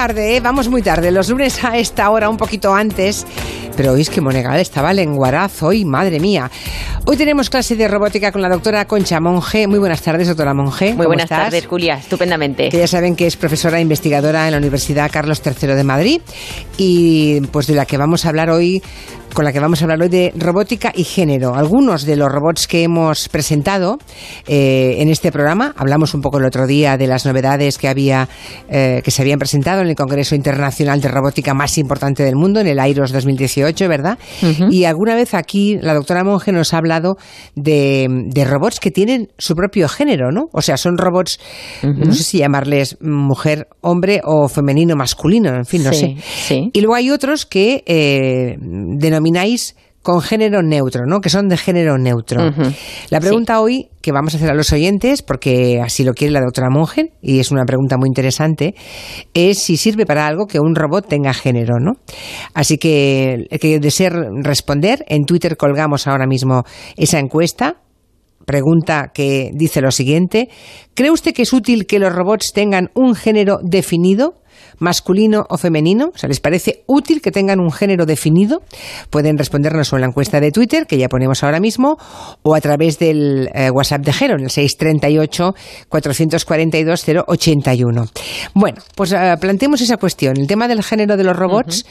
vamos tarde, ¿eh? vamos muy tarde. Los lunes a esta hora, un poquito antes. Pero oís que Monegal estaba lenguaraz hoy, madre mía. Hoy tenemos clase de robótica con la doctora Concha Monge. Muy buenas tardes, doctora Monge. Muy buenas tardes, Julia. Estupendamente. Que ya saben que es profesora e investigadora en la Universidad Carlos III de Madrid. Y pues de la que vamos a hablar hoy con la que vamos a hablar hoy de robótica y género. Algunos de los robots que hemos presentado eh, en este programa, hablamos un poco el otro día de las novedades que había eh, que se habían presentado en el Congreso Internacional de Robótica más importante del mundo, en el AIROS 2018, ¿verdad? Y alguna vez aquí la doctora Monge nos ha hablado de, robots que tienen su propio género, ¿no? O sea, son robots, no sé si llamarles mujer, hombre o femenino, masculino, en fin, no sé. Y luego hay otros que eh, denomináis con género neutro, ¿no? Que son de género neutro. La pregunta hoy que vamos a hacer a los oyentes, porque así lo quiere la doctora Mongen, y es una pregunta muy interesante, es si sirve para algo que un robot tenga género, ¿no? Así que el que desee responder, en Twitter colgamos ahora mismo esa encuesta. Pregunta que dice lo siguiente: ¿Cree usted que es útil que los robots tengan un género definido? Masculino o femenino? O sea, ¿les parece útil que tengan un género definido? Pueden respondernos en la encuesta de Twitter, que ya ponemos ahora mismo, o a través del eh, WhatsApp de Gero, en el 638-442-081. Bueno, pues uh, planteemos esa cuestión. El tema del género de los robots,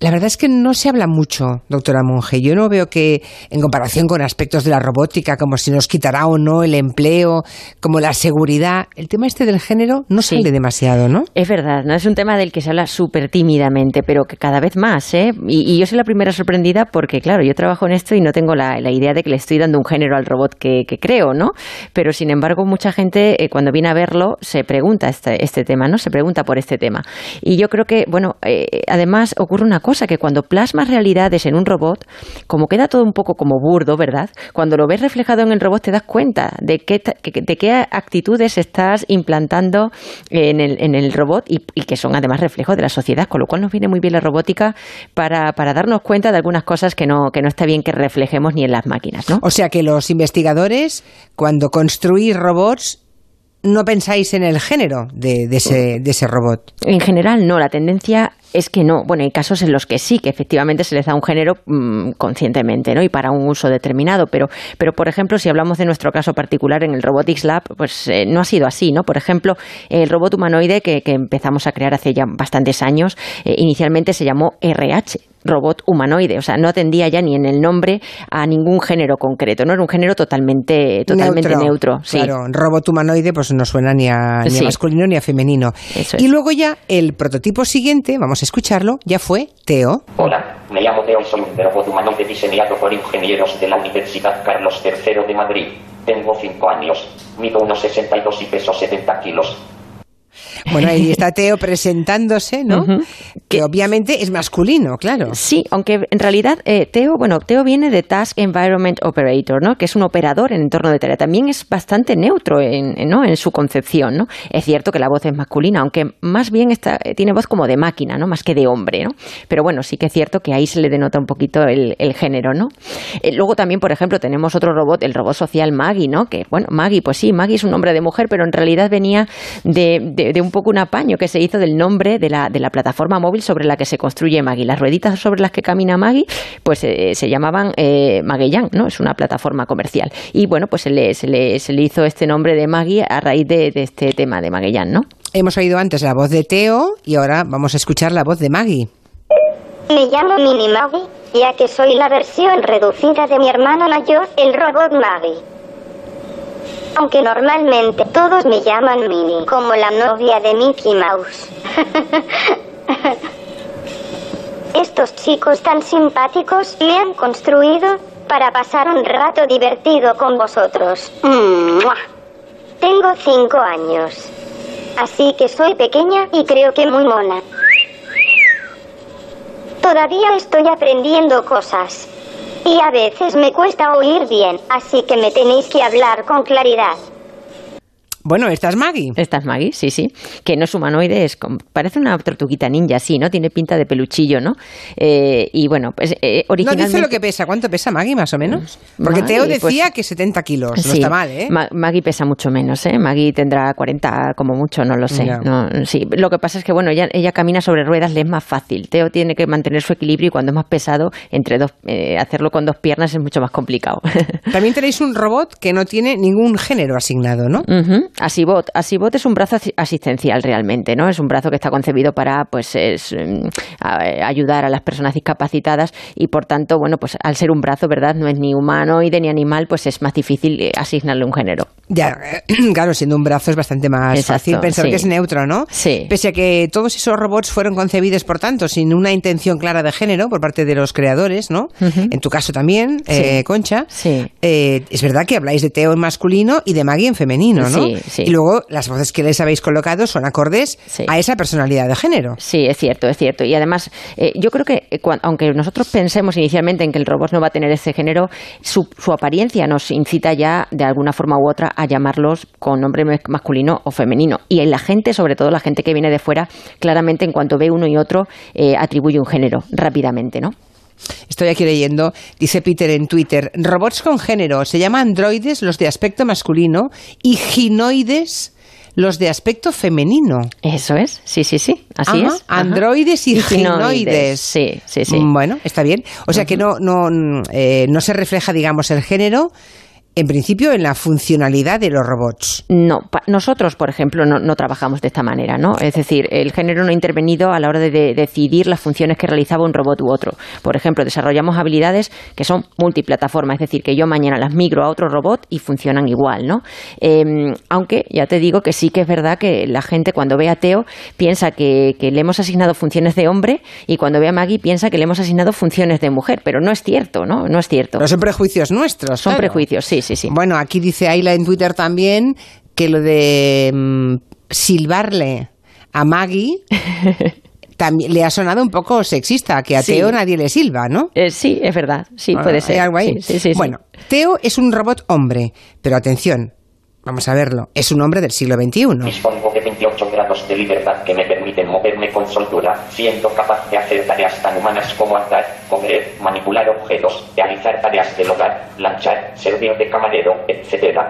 la verdad es que no se habla mucho, doctora Monge. Yo no veo que, en comparación con aspectos de la robótica, como si nos quitará o no el empleo, como la seguridad, el tema este del género no sale demasiado, ¿no? Es verdad, ¿no? Es un tema del que se habla súper tímidamente, pero que cada vez más, ¿eh? Y, yo soy la primera sorprendida porque, claro, yo trabajo en esto y no tengo la, idea de que le estoy dando un género al robot que, creo, ¿no? Pero, sin embargo, mucha gente, eh, cuando viene a verlo, se pregunta este, este, tema, ¿no? Se pregunta por este tema. Y yo creo que, bueno, eh, además ocurre una cosa, que cuando plasmas realidades en un robot, como queda todo un poco como burdo, ¿verdad? Cuando lo ves reflejado en el robot te das cuenta de qué, de qué actitudes estás implantando en el, en el robot y, y que son además reflejos de la sociedad, con lo cual nos viene muy bien la robótica para, para darnos cuenta de algunas cosas que no, que no está bien que reflejemos ni en las máquinas. ¿no? O sea que los investigadores, cuando construís robots, no pensáis en el género de, ese, de ese robot. En general, no. La tendencia es que no. Bueno, hay casos en los que sí, que efectivamente se les da un género mm, conscientemente, ¿no? Y para un uso determinado. Pero, pero, por ejemplo, si hablamos de nuestro caso particular en el Robotics Lab, pues eh, no ha sido así, ¿no? Por ejemplo, el robot humanoide que, empezamos a crear hace ya bastantes años, eh, inicialmente se llamó RH, robot humanoide, o sea, no atendía ya ni en el nombre a ningún género concreto, no era un género totalmente totalmente neutro. claro, robot humanoide pues no suena ni a, ni a masculino ni a femenino. y luego ya el prototipo siguiente, vamos a escucharlo, ya fue Teo. Hola, me llamo Teo y soy un robot humanoide diseñado por ingenieros de la Universidad Carlos III de Madrid. Tengo 5 años, mido unos 62 y peso 70 kilos. Bueno, ahí está Teo presentándose, ¿no? Que obviamente es masculino, claro. Sí, aunque en realidad eh, Teo, bueno, Teo viene de Task Environment Operator, ¿no? Que es un operador en entorno de tarea. También es bastante neutro en, ¿no? en su concepción, ¿no? Es cierto que la voz es masculina, aunque más bien está, eh, tiene voz como de máquina, ¿no? Más que de hombre, ¿no? Pero bueno, sí que es cierto que ahí se le denota un poquito el, género, ¿no? Eh, luego también, por ejemplo, tenemos otro robot, el robot social Maggie, ¿no? Que, bueno, Maggie, pues sí, Maggie es un nombre de mujer, pero en realidad venía de un poco un apaño que se hizo del nombre de la, de la plataforma móvil sobre la que se construye Maggie. Las rueditas sobre las que camina Maggie, pues eh, se llamaban eh, Magellan, ¿no? Es una plataforma comercial. Y bueno, pues se le, se le, se le hizo este nombre de Maggie a raíz de, este tema de Magellan, ¿no? Hemos oído antes la voz de Teo y ahora vamos a escuchar la voz de Maggie. Me llamo Mini Maggie, ya que soy la versión reducida de mi hermano mayor, el robot Maggie aunque normalmente todos me llaman Minnie, como la novia de Mickey Mouse. Estos chicos tan simpáticos me han construido para pasar un rato divertido con vosotros. Tengo cinco años, así que soy pequeña y creo que muy mona. Todavía estoy aprendiendo cosas. Y a veces me cuesta oír bien, así que me tenéis que hablar con claridad. Bueno, esta es Maggie. Esta es Maggie, sí, sí. Que no es humanoide, es parece una tortuguita ninja, sí, ¿no? Tiene pinta de peluchillo, ¿no? Eh, y bueno, pues eh, originalmente... No dice lo que pesa. ¿Cuánto pesa Maggie, más o menos? Porque Teo pues decía que 70 kilos. No está mal, ¿eh? Maggie pesa mucho menos, ¿eh? Maggie tendrá 40 como mucho, no lo sé. sí. Lo que pasa es que, bueno, ella, ella camina sobre ruedas, le es más fácil. Teo tiene que mantener su equilibrio y cuando es más pesado, entre dos, eh, hacerlo con dos piernas es mucho más complicado. También tenéis un robot que no tiene ningún género asignado, ¿no? Asibot. Asibot es un brazo asistencial realmente, ¿no? Es un brazo que está concebido para, pues, mm, ayudar a las personas discapacitadas y, por tanto, bueno, pues al ser un brazo, ¿verdad? No es ni humanoide ni animal, pues es más difícil eh, asignarle un género. Ya, claro, siendo un brazo es bastante más fácil pensar que es neutro, ¿no? Sí. Pese a que todos esos robots fueron concebidos, por tanto, sin una intención clara de género por parte de los creadores, ¿no? En tu caso también, eh, Concha. Sí. Eh, es verdad que habláis de Teo en masculino y de Maggie en femenino, ¿no? Sí, sí. Y luego las voces que les habéis colocado son acordes a esa personalidad de género. Sí, es cierto, es cierto. Y además, eh, yo creo que aunque nosotros pensemos inicialmente en que el robot no va a tener ese género, su, su apariencia nos incita ya de alguna forma u otra a llamarlos con nombre masculino o femenino. Y la gente, sobre todo la gente que viene de fuera, claramente en cuanto ve uno y otro, eh, atribuye un género rápidamente, ¿no? Estoy aquí leyendo, dice Peter en Twitter, robots con género, se llaman androides los de aspecto masculino y ginoides los de aspecto femenino. Eso es, sí, sí, sí, así es. Androides y, ginoides. Sí, sí, sí. Bueno, está bien. O sea que no, no, eh, no se refleja, digamos, el género, en principio, en la funcionalidad de los robots. No, nosotros, por ejemplo, no, trabajamos de esta manera, ¿no? Es decir, el género no ha intervenido a la hora de, decidir las funciones que realizaba un robot u otro. Por ejemplo, desarrollamos habilidades que son multiplataformas, es decir, que yo mañana las migro a otro robot y funcionan igual, ¿no? Em, aunque ya te digo que sí que es verdad que la gente cuando ve a Teo piensa que, le hemos asignado funciones de hombre y cuando ve a Maggie piensa que le hemos asignado funciones de mujer, pero no es cierto, ¿no? No es cierto. No son prejuicios nuestros. Son prejuicios, sí, sí, sí. Bueno, aquí dice Ayla en Twitter también que lo de mm, silbarle a Maggie también le ha sonado un poco sexista, que a Teo nadie le silba, ¿no? Eh, sí, es verdad, sí, puede ser. algo ahí? bueno, Teo es un robot hombre, pero atención, Vamos a verlo. Es un hombre del siglo XXI. Dispongo de 28 grados de libertad que me permiten moverme con soltura, siendo capaz de hacer tareas tan humanas como andar, comer, manipular objetos, realizar tareas del hogar, planchar, servir de camarero, etc.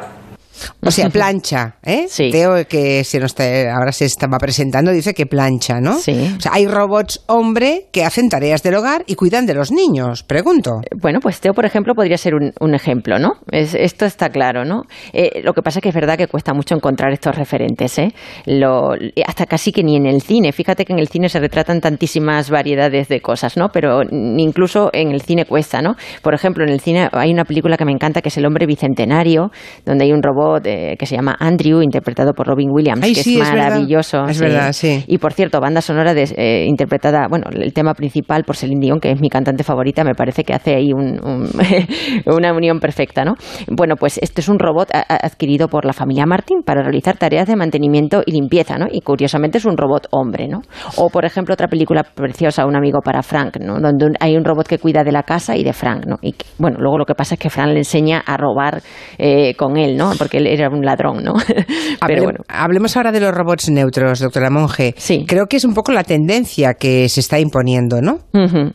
O sea, plancha, ¿eh? Sí. Teo, que se nos ahora se estaba presentando, dice que plancha, ¿no? Sí. O sea, hay robots hombre que hacen tareas del hogar y cuidan de los niños, pregunto. Bueno, pues Teo, por ejemplo, podría ser un, ejemplo, ¿no? esto está claro, ¿no? Eh, lo que pasa es que es verdad que cuesta mucho encontrar estos referentes, ¿eh? Lo, hasta casi que ni en el cine. Fíjate que en el cine se retratan tantísimas variedades de cosas, ¿no? Pero incluso en el cine cuesta, ¿no? Por ejemplo, en el cine hay una película que me encanta que es El hombre bicentenario, donde hay un robot que se llama Andrew, interpretado por Robin Williams, que es maravilloso. Es verdad, sí. Y por cierto, banda sonora eh, interpretada, bueno, el tema principal por Celine Dion, que es mi cantante favorita, me parece que hace ahí una unión perfecta, ¿no? Bueno, pues este es un robot adquirido por la familia Martin para realizar tareas de mantenimiento y limpieza, ¿no? Y curiosamente es un robot hombre, ¿no? O, por ejemplo, otra película preciosa, Un amigo para Frank, ¿no? Donde hay un robot que cuida de la casa y de Frank, ¿no? Y bueno, luego lo que pasa es que Frank le enseña a robar eh, con él, ¿no? Porque él era un ladrón, ¿no? Pero bueno. Hablemos ahora de los robots neutros, doctora Monge. Sí. Creo que es un poco la tendencia que se está imponiendo, ¿no?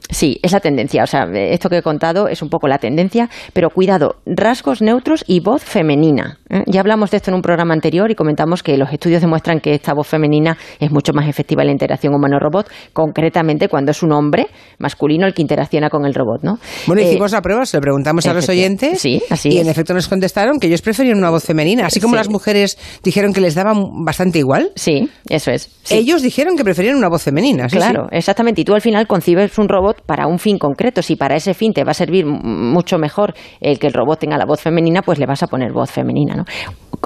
Sí, es la tendencia. O sea, esto que he contado es un poco la tendencia, pero cuidado, rasgos neutros y voz femenina. ¿eh? Ya hablamos de esto en un programa anterior y comentamos que los estudios demuestran que esta voz femenina es mucho más efectiva en la interacción humano-robot, concretamente cuando es un hombre masculino el que interacciona con el robot, ¿no? Bueno, eh, hicimos la prueba, se lo preguntamos a los oyentes sí, así y en efecto nos contestaron que ellos preferían una voz femenina, así como las mujeres dijeron que les daba bastante igual. Sí, eso es. Ellos dijeron que preferían una voz femenina. claro, exactamente. Y tú al final concibes un robot para un fin concreto. Si para ese fin te va a servir mucho mejor el que el robot tenga la voz femenina, pues le vas a poner voz femenina, ¿no?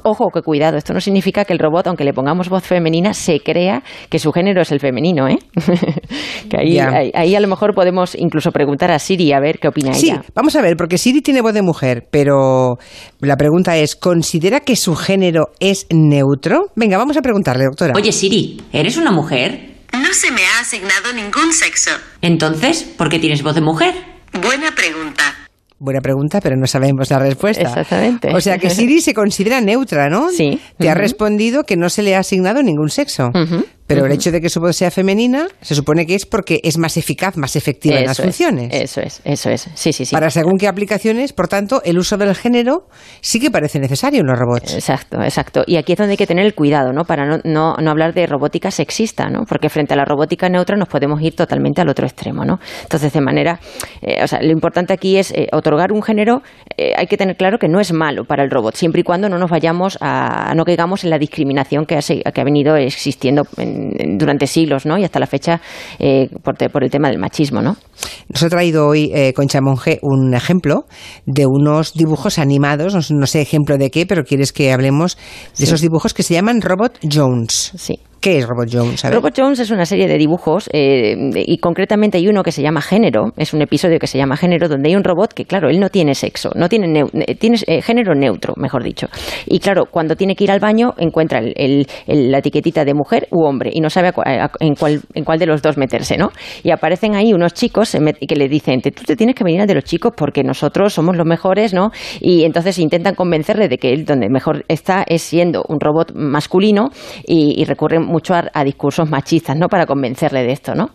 Ojo, que cuidado, esto no significa que el robot, aunque le pongamos voz femenina, se crea que su género es el femenino, ¿eh? que ahí, a lo mejor podemos incluso preguntar a Siri a ver qué opina sí, ella. Sí, vamos a ver, porque Siri tiene voz de mujer, pero la pregunta es, ¿considera que su género es neutro? Venga, vamos a preguntarle, doctora. Oye, Siri, ¿eres una mujer? No se me ha asignado ningún sexo. Entonces, ¿por qué tienes voz de mujer? Buena pregunta. Buena pregunta, pero no sabemos la respuesta. Exactamente. O sea que Siri se considera neutra, ¿no? Sí. Te ha respondido que no se le ha asignado ningún sexo. Ujú. Pero el hecho de que su voz sea femenina se supone que es porque es más eficaz, más efectiva en las es, funciones. Eso es, eso es. Sí, sí, sí. Para según qué aplicaciones, por tanto, el uso del género sí que parece necesario en los robots. Exacto, exacto. Y aquí es donde hay que tener el cuidado, ¿no? Para no, no, no hablar de robótica sexista, ¿no? Porque frente a la robótica neutra nos podemos ir totalmente al otro extremo, ¿no? Entonces, de manera, eh, o sea, lo importante aquí es eh, otorgar un género. eh, hay que tener claro que no es malo para el robot, siempre y cuando no nos vayamos a, no caigamos en la discriminación que ha, que ha venido existiendo en- en- durante siglos, ¿no? Y hasta la fecha eh, por, el tema del machismo, ¿no? Nos ha traído hoy eh, Concha Monge un ejemplo de unos dibujos animados, no, sé- no sé ejemplo de qué, pero quieres que hablemos de esos dibujos que se llaman Robot Jones. Sí. ¿Qué es Robot Jones? Robot Jones es una serie de dibujos eh, y concretamente hay uno que se llama Género, es un episodio que se llama Género donde hay un robot que claro, él no tiene sexo, no tiene, neu- tiene eh, género neutro, mejor dicho. Y claro, cuando tiene que ir al baño encuentra el- la etiquetita de mujer u hombre y no sabe a cua- a- en, cuál, en cuál de los dos meterse, ¿no? Y aparecen ahí unos chicos que le dicen, tú te tienes que venir al de los chicos porque nosotros somos los mejores, ¿no? Y entonces intentan convencerle de que él donde mejor está es siendo un robot masculino y, y recurren mucho a, a discursos machistas, ¿no? Para convencerle de esto, ¿no?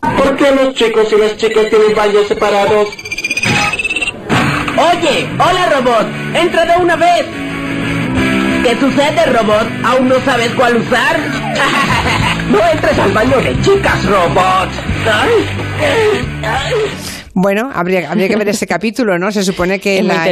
¿Por qué los chicos y las chicas tienen baños separados? Oye, hola robot, entra de una vez. ¿Qué sucede, robot? ¿Aún no sabes cuál usar? No entres al baño de chicas, robot. Bueno, habría, habría que ver ese capítulo, ¿no? Se supone que, la,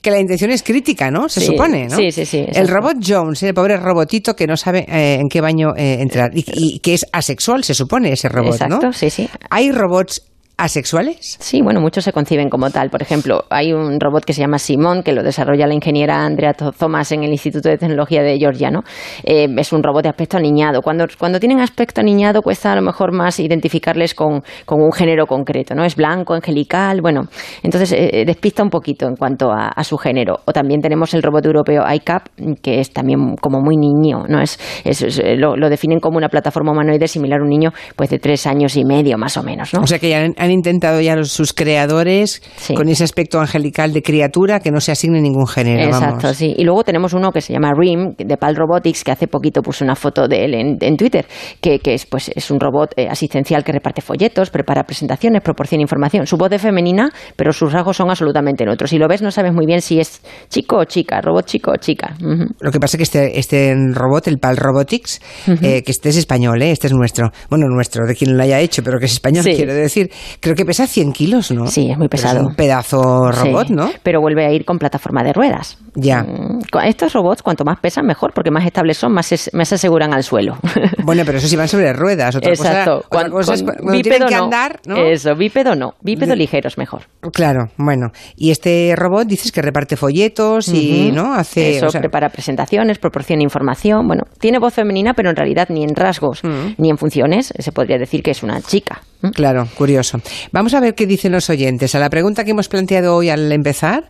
que la intención es crítica, ¿no? Se Sí, supone, ¿no? sí, sí, sí, El robot Jones, el pobre robotito que no sabe eh, en qué baño eh, entrar y, y que es asexual, se supone, ese robot, Exacto, ¿no? sí, sí. ¿Hay robots asexuales? Sí, bueno, muchos se conciben como tal. Por ejemplo, hay un robot que se llama Simón, que lo desarrolla la ingeniera Andrea Thomas en el Instituto de Tecnología de Georgia, ¿no? Eh, es un robot de aspecto aniñado. Cuando, cuando tienen aspecto aniñado cuesta a lo mejor más identificarles con, con un género concreto, ¿no? Es blanco, angelical, bueno. Entonces eh, despista un poquito en cuanto a, a su género. O también tenemos el robot europeo ICAP, que es también como muy niño, ¿no? Es, es- es- lo, lo definen como una plataforma humanoide similar a un niño pues de tres años y medio, más o menos, ¿no? O sea que ya han, han intentado ya los, sus creadores Sí. con ese aspecto angelical de criatura que no se asigne ningún género. Exacto, vamos. sí. Y luego tenemos uno que se llama RIM, de PAL Robotics, que hace poquito puso una foto de él en, en Twitter, que, que es, pues, es un robot eh, asistencial que reparte folletos, prepara presentaciones, proporciona información. Su voz es femenina, pero sus rasgos son absolutamente neutros. Si lo ves, no sabes muy bien si es chico o chica, robot chico o chica. Lo que pasa es que este, este robot, el PAL Robotics, eh, que este es español, ¿eh? este es nuestro. Bueno, nuestro, de quien lo haya hecho, pero que es español, Sí. quiero decir. Creo que pesa 100 kilos, ¿no? Sí, es muy Pero pesado. un pedazo robot, Sí, ¿no? Pero vuelve a ir con plataforma de ruedas. Ya. Mm, Estos robots, cuanto más pesan, mejor, porque más estables son, más se, más se aseguran al suelo. Bueno, pero eso sí van sobre ruedas. Otra Exacto. cosa, otra cosa es tienen que no. andar, ¿no? Eso, bípedo no. Bípedo ligero es mejor. Claro, bueno. Y este robot dices que reparte folletos y. ¿no? Hace. Eso, o sea, prepara presentaciones, proporciona información. Bueno, tiene voz femenina, pero en realidad ni en rasgos Mm. ni en funciones se podría decir que es una chica. Claro, curioso. Vamos a ver qué dicen los oyentes. A la pregunta que hemos planteado hoy al empezar,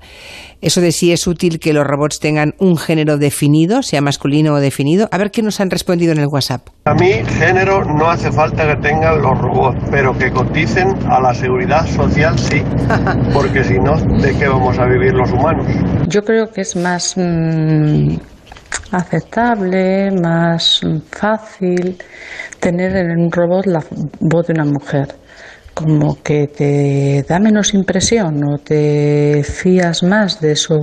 eso de si es útil que los robots tengan un género definido, sea masculino o definido, a ver qué nos han respondido en el WhatsApp. A mí, género no hace falta que tengan los robots, pero que coticen a la seguridad social sí, porque si no, ¿de qué vamos a vivir los humanos? Yo creo que es más mm, aceptable, más fácil tener en un robot la voz de una mujer. Como que te da menos impresión o te fías más de su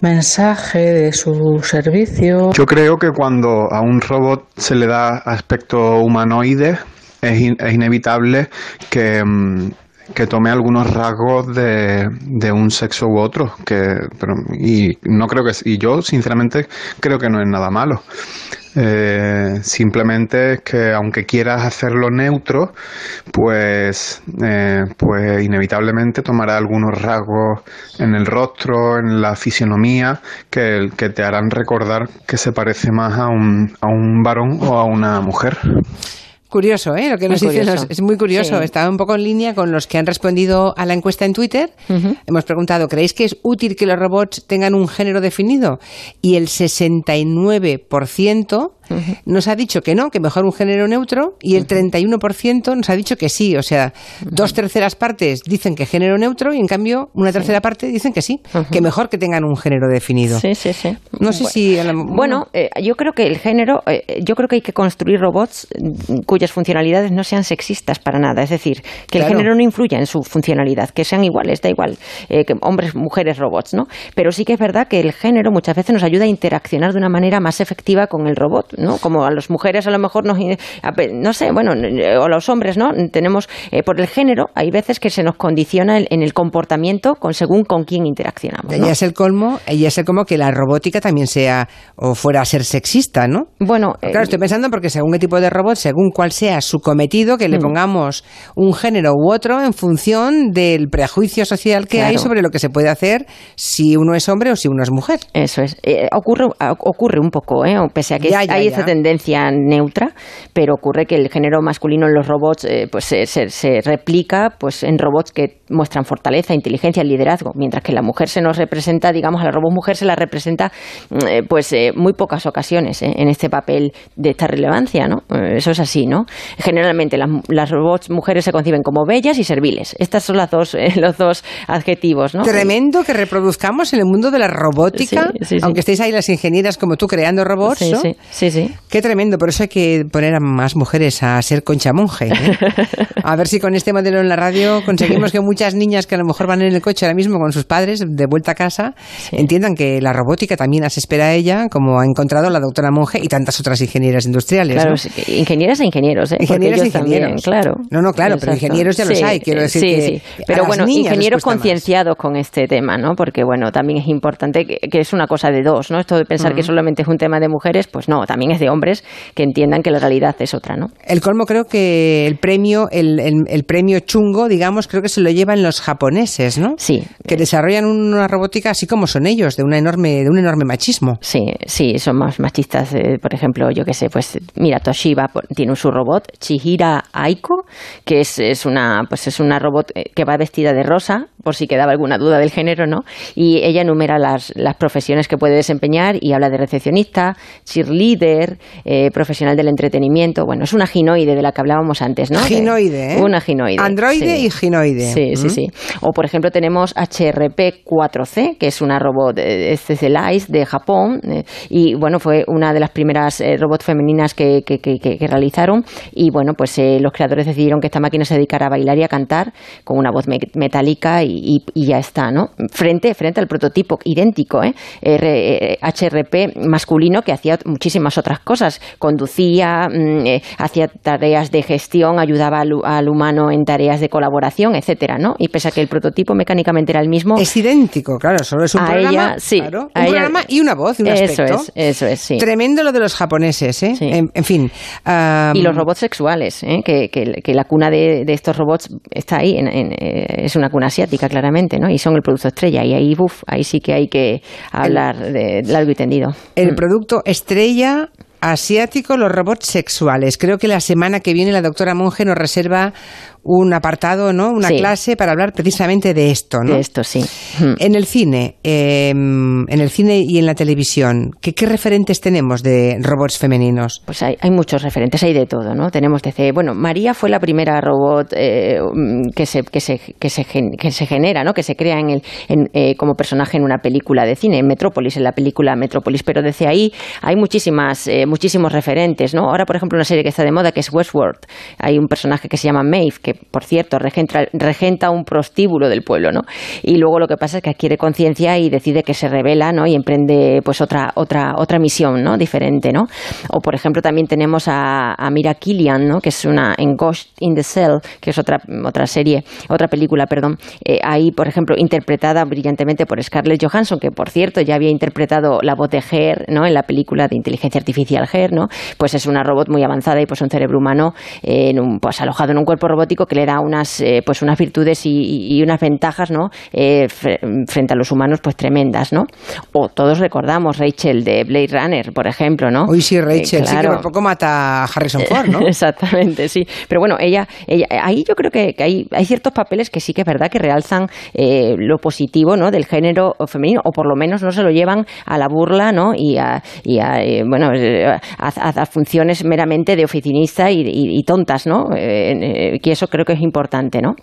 mensaje, de su servicio. Yo creo que cuando a un robot se le da aspecto humanoide, es, in- es inevitable que, mm, que tome algunos rasgos de, de un sexo u otro. Que, pero- y no creo que y yo sinceramente creo que no es nada malo. Eh, simplemente es que aunque quieras hacerlo neutro, pues, eh, pues inevitablemente tomará algunos rasgos en el rostro, en la fisionomía, que, que te harán recordar que se parece más a un, a un varón o a una mujer. Curioso, ¿eh? Lo que Muy nos dicen los- es muy curioso. Sí. Está un poco en línea con los que han respondido a la encuesta en Twitter. Hemos preguntado, ¿creéis que es útil que los robots tengan un género definido? Y el 69% nos ha dicho que no, que mejor un género neutro, y el 31% nos ha dicho que sí. O sea, dos terceras partes dicen que género neutro y en cambio una tercera parte dicen que sí, que mejor que tengan un género definido. Sí, sí, sí. No sé si... Bueno, eh, yo creo que el género, eh, yo creo que hay que construir robots mm, cuyas funcionalidades no sean sexistas para nada. Es decir, que el género no influya en su funcionalidad, que sean iguales, da igual, eh, que hombres, mujeres, robots, ¿no? Pero sí que es verdad que el género muchas veces nos ayuda a interaccionar de una manera más efectiva con el robot, ¿no? Como a las mujeres a lo mejor nos, no sé, bueno, o a los hombres, ¿no? Tenemos, por el género, hay veces que se nos condiciona en el comportamiento con según con quién interaccionamos. ¿no? es el colmo, ella es el como que la robótica también sea o fuera a ser sexista, ¿no? Bueno, claro, estoy pensando porque según qué tipo de robot, según cuál sea su cometido, que le mm. pongamos un género u otro en función del prejuicio social que hay sobre lo que se puede hacer si uno es hombre o si uno es mujer. Eso es. Eh, ocurre, ocurre un poco, ¿eh? pese a que hay esa tendencia neutra, pero ocurre que el género masculino en los robots eh, pues se, se, replica pues en robots que muestran fortaleza, inteligencia, liderazgo, mientras que la mujer se nos representa, digamos, a la robot mujer se la representa mm, pues muy pocas ocasiones en este papel de esta relevancia, ¿no? Eso es así, ¿no? Generalmente las, las robots mujeres se conciben como bellas y serviles. Estas son las dos, los dos adjetivos, ¿no? Tremendo que reproduzcamos en el mundo de la robótica, aunque estéis ahí las ingenieras como tú creando robots, ¿no? Sí, sí, sí. Qué tremendo, por eso hay que poner a más mujeres a ser concha monje. ¿eh? A ver si con este modelo en la radio conseguimos que muchas niñas que a lo mejor van en el coche ahora mismo con sus padres de vuelta a casa entiendan que la robótica también las espera a ella, como ha encontrado la doctora Monge y tantas otras ingenieras industriales. Claro, ingenieras e ingenieros, ¿eh? Ingenieras e ingenieros. claro. No, no, claro, pero ingenieros ya los hay, quiero decir que sí. Pero bueno, ingenieros concienciados con este tema, ¿no? Porque bueno, también es importante que, es una cosa de dos, ¿no? Esto de pensar que solamente es un tema de mujeres, pues no, también es de hombres que entiendan que la realidad es otra, ¿no? El colmo creo que el premio, el, el, premio chungo, digamos, creo que se lo llevan los japoneses, ¿no? Sí. Que desarrollan una robótica así como son ellos, de una enorme, de un enorme machismo. Sí, sí, son más machistas. Eh, por ejemplo, yo que sé, pues mira, Toshiba tiene su robot, Chihira Aiko, que es, es una, pues es una robot eh, que va vestida de rosa, por si quedaba alguna duda del género, ¿no? Y ella enumera las, las profesiones que puede desempeñar y habla de recepcionista, cheerleader, eh, profesional del entretenimiento. Bueno, es una ginoide de la que hablábamos antes, ¿no? Ginoide, ¿eh? Una ginoide. Androide y ginoide. Sí, sí, sí. O por ejemplo tenemos HRP4C, que es una robot, este es el ICE de Japón, y bueno, fue una de las primeras robots femeninas que, que, que, realizaron y bueno, pues eh, los creadores decidieron que esta máquina se dedicara a bailar y a cantar con una voz metálica y, ya está, ¿no? Frente, frente al prototipo idéntico, ¿eh? HRP eh, masculino que hacía muchísimas otras cosas, conducía, mm, hacía tareas de gestión, ayudaba al, humano en tareas de colaboración, etcétera, ¿no? Y pese a que el prototipo mecánicamente era el mismo, es idéntico, claro, solo es un programa, sí, un programa y una voz, un eso Es, eso es, sí. Tremendo lo de los japoneses, ¿eh? En, fin. y los robots sexuales, ¿eh? que, que, la cuna de, estos robots está ahí, eh, es una cuna asiática claramente, ¿no? Y son el producto estrella. Y ahí, uf, ahí sí que hay que hablar de largo y tendido. El mm. producto estrella asiático, los robots sexuales. Creo que la semana que viene la doctora Monge nos reserva un apartado, ¿no? Una clase para hablar precisamente de esto, ¿no? De esto, sí. En el cine, em, en el cine y en la televisión, ¿qué, referentes tenemos de robots femeninos? Pues hay, muchos referentes, hay de todo, ¿no? Tenemos desde, bueno, María fue la primera robot eh, que, se, que, se, que, se, que se genera, ¿no? Que se crea en el, eh, como personaje en una película de cine, en Metrópolis, en la película Metrópolis, pero desde ahí hay muchísimas, eh, muchísimos referentes, ¿no? Ahora, por ejemplo, una serie que está de moda que es Westworld, hay un personaje que se llama Maeve, que por cierto, regenta, un prostíbulo del pueblo, ¿no? Y luego lo que pasa es que adquiere conciencia y decide que se revela, ¿no? Y emprende pues otra, otra, otra misión, ¿no? Diferente, ¿no? O por ejemplo también tenemos a, Mira Killian, ¿no? Que es una en Ghost in the Cell, que es otra, otra serie, otra película, perdón. Eh, ahí, por ejemplo, interpretada brillantemente por Scarlett Johansson, que por cierto ya había interpretado la voz de Her, ¿no? En la película de inteligencia artificial Her, ¿no? Pues es una robot muy avanzada y pues un cerebro humano en un, pues alojado en un cuerpo robótico que le da unas, eh, pues unas virtudes y, unas ventajas, ¿no? Eh, frente a los humanos, pues tremendas, ¿no? O todos recordamos Rachel de Blade Runner, por ejemplo, ¿no? Hoy sí, Rachel, sí que por poco mata a Harrison Ford, ¿no? Exactamente, sí. Pero bueno, ella, ella ahí yo creo que, hay, hay ciertos papeles que sí que es verdad que realzan eh, lo positivo, ¿no? Del género femenino, o por lo menos no se lo llevan a la burla, ¿no? Y a, y a bueno, a, funciones meramente de oficinista y, tontas, ¿no? Eh, que eso creo que es importante, ¿no?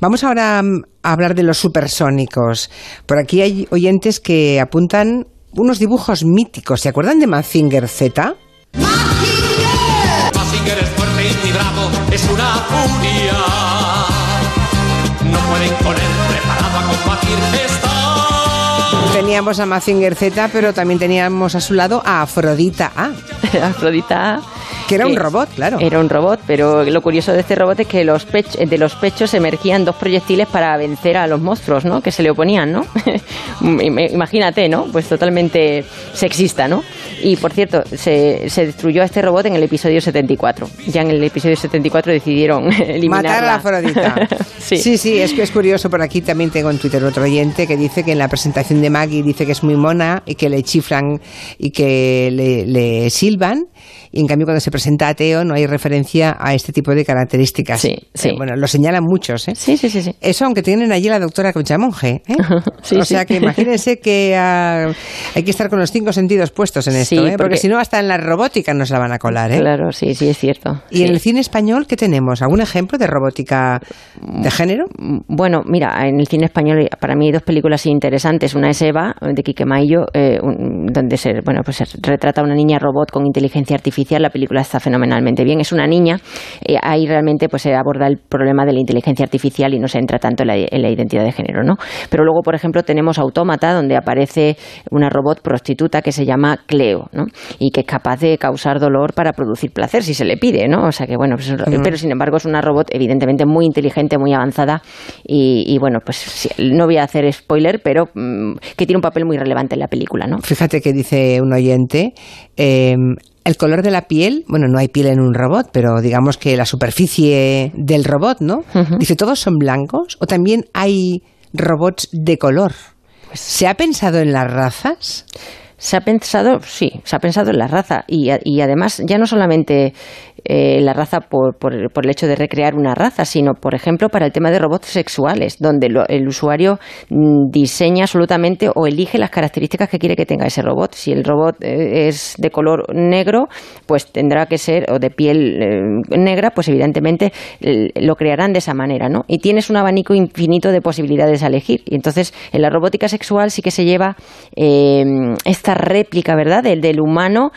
Vamos ahora a hablar de los supersónicos. Por aquí hay oyentes que apuntan unos dibujos míticos. ¿Se acuerdan de Mazinger Z? Mazinger es fuerte y bravo, es una furia. No pueden con él preparado a combatir esta. Teníamos a Mazinger Z, pero también teníamos a su lado a Afrodita A. Afrodita A que era un robot, claro. Era un robot, pero lo curioso de este robot es que los de los pechos emergían dos proyectiles para vencer a los monstruos, ¿no? Que se le oponían, ¿no? Imagínate, ¿no? Pues totalmente sexista, ¿no? Y por cierto, se, se, destruyó a este robot en el episodio 74. Ya en el episodio 74 decidieron eliminarla. Matar a la Afrodita. sí. sí, sí, es que es curioso. Por aquí también tengo en Twitter otro oyente que dice que en la presentación de Maggie dice que es muy mona y que le chiflan y que le, le silban y en cambio cuando se presenta a Teo no hay referencia a este tipo de características. Sí, sí. bueno, lo señalan muchos, ¿eh? Sí, sí, sí. Eso aunque tienen allí la doctora Concha Monge, ¿eh? o sea que imagínense que ah, hay que estar con los cinco sentidos puestos en esto, ¿eh? Porque, si no hasta en la robótica nos la van a colar, ¿eh? Claro, sí, sí, es cierto. ¿Y en el cine español qué tenemos? ¿Algún ejemplo de robótica de género? Bueno, mira, en el cine español para mí hay dos películas interesantes. Una es Eva, de Quique Maillo, eh, donde se, bueno, pues se retrata a una niña robot con inteligencia artificial la película está fenomenalmente bien. Es una niña, eh, ahí realmente pues se aborda el problema de la inteligencia artificial y no se entra tanto en la, identidad de género, ¿no? Pero luego, por ejemplo, tenemos Autómata, donde aparece una robot prostituta que se llama Cleo, ¿no? Y que es capaz de causar dolor para producir placer si se le pide, ¿no? O sea que, bueno, pues, pero sin embargo es una robot evidentemente muy inteligente, muy avanzada y, bueno, pues no voy a hacer spoiler, pero mm, que tiene un papel muy relevante en la película, ¿no? Fíjate que dice un oyente, eh, el color de la piel, bueno, no hay piel en un robot, pero digamos que la superficie del robot, ¿no? Dice, ¿todos son blancos? ¿O también hay robots de color? Pues ¿Se ha pensado en las razas? Se ha pensado, sí, se ha pensado en la raza y, y además ya no solamente eh, la raza por, por, el hecho de recrear una raza, sino, por ejemplo, para el tema de robots sexuales, donde el usuario mm, diseña absolutamente o elige las características que quiere que tenga ese robot. Si el robot eh, es de color negro, pues tendrá que ser, o de piel eh, negra, pues evidentemente lo crearán de esa manera, ¿no? Y tienes un abanico infinito de posibilidades a elegir. Y entonces, en la robótica sexual sí que se lleva esta réplica, ¿verdad?, del, del humano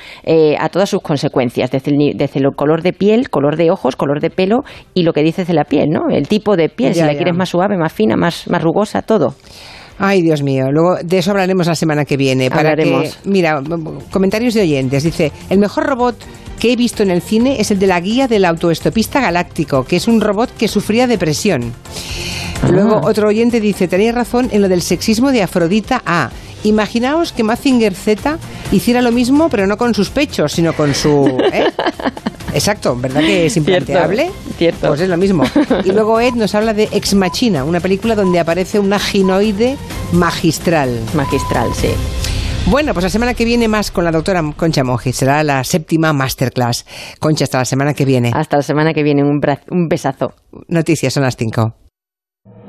a todas sus consecuencias, desde el, desde el color de piel, color de ojos, color de pelo y lo que dices de la piel, ¿no? El tipo de piel, si la quieres más suave, más fina, más, más rugosa, todo. Ay, Dios mío. Luego de eso hablaremos la semana que viene. Para Que, mira, comentarios de oyentes. Dice, el mejor robot que he visto en el cine es el de la guía del autoestopista galáctico, que es un robot que sufría depresión. Luego ah. otro oyente dice, tenéis razón en lo del sexismo de Afrodita A. Imaginaos que Mazinger Z hiciera lo mismo, pero no con sus pechos, sino con su... ¿eh? Exacto, ¿verdad que es implanteable? Cierto, Pues es lo mismo. Y luego Ed nos habla de Ex Machina, una película donde aparece una ginoide magistral. Magistral, sí. Bueno, pues la semana que viene más con la doctora Concha Monge. Será la séptima masterclass. Concha, hasta la semana que viene. Hasta la semana que viene. Un, un besazo. Noticias son las cinco.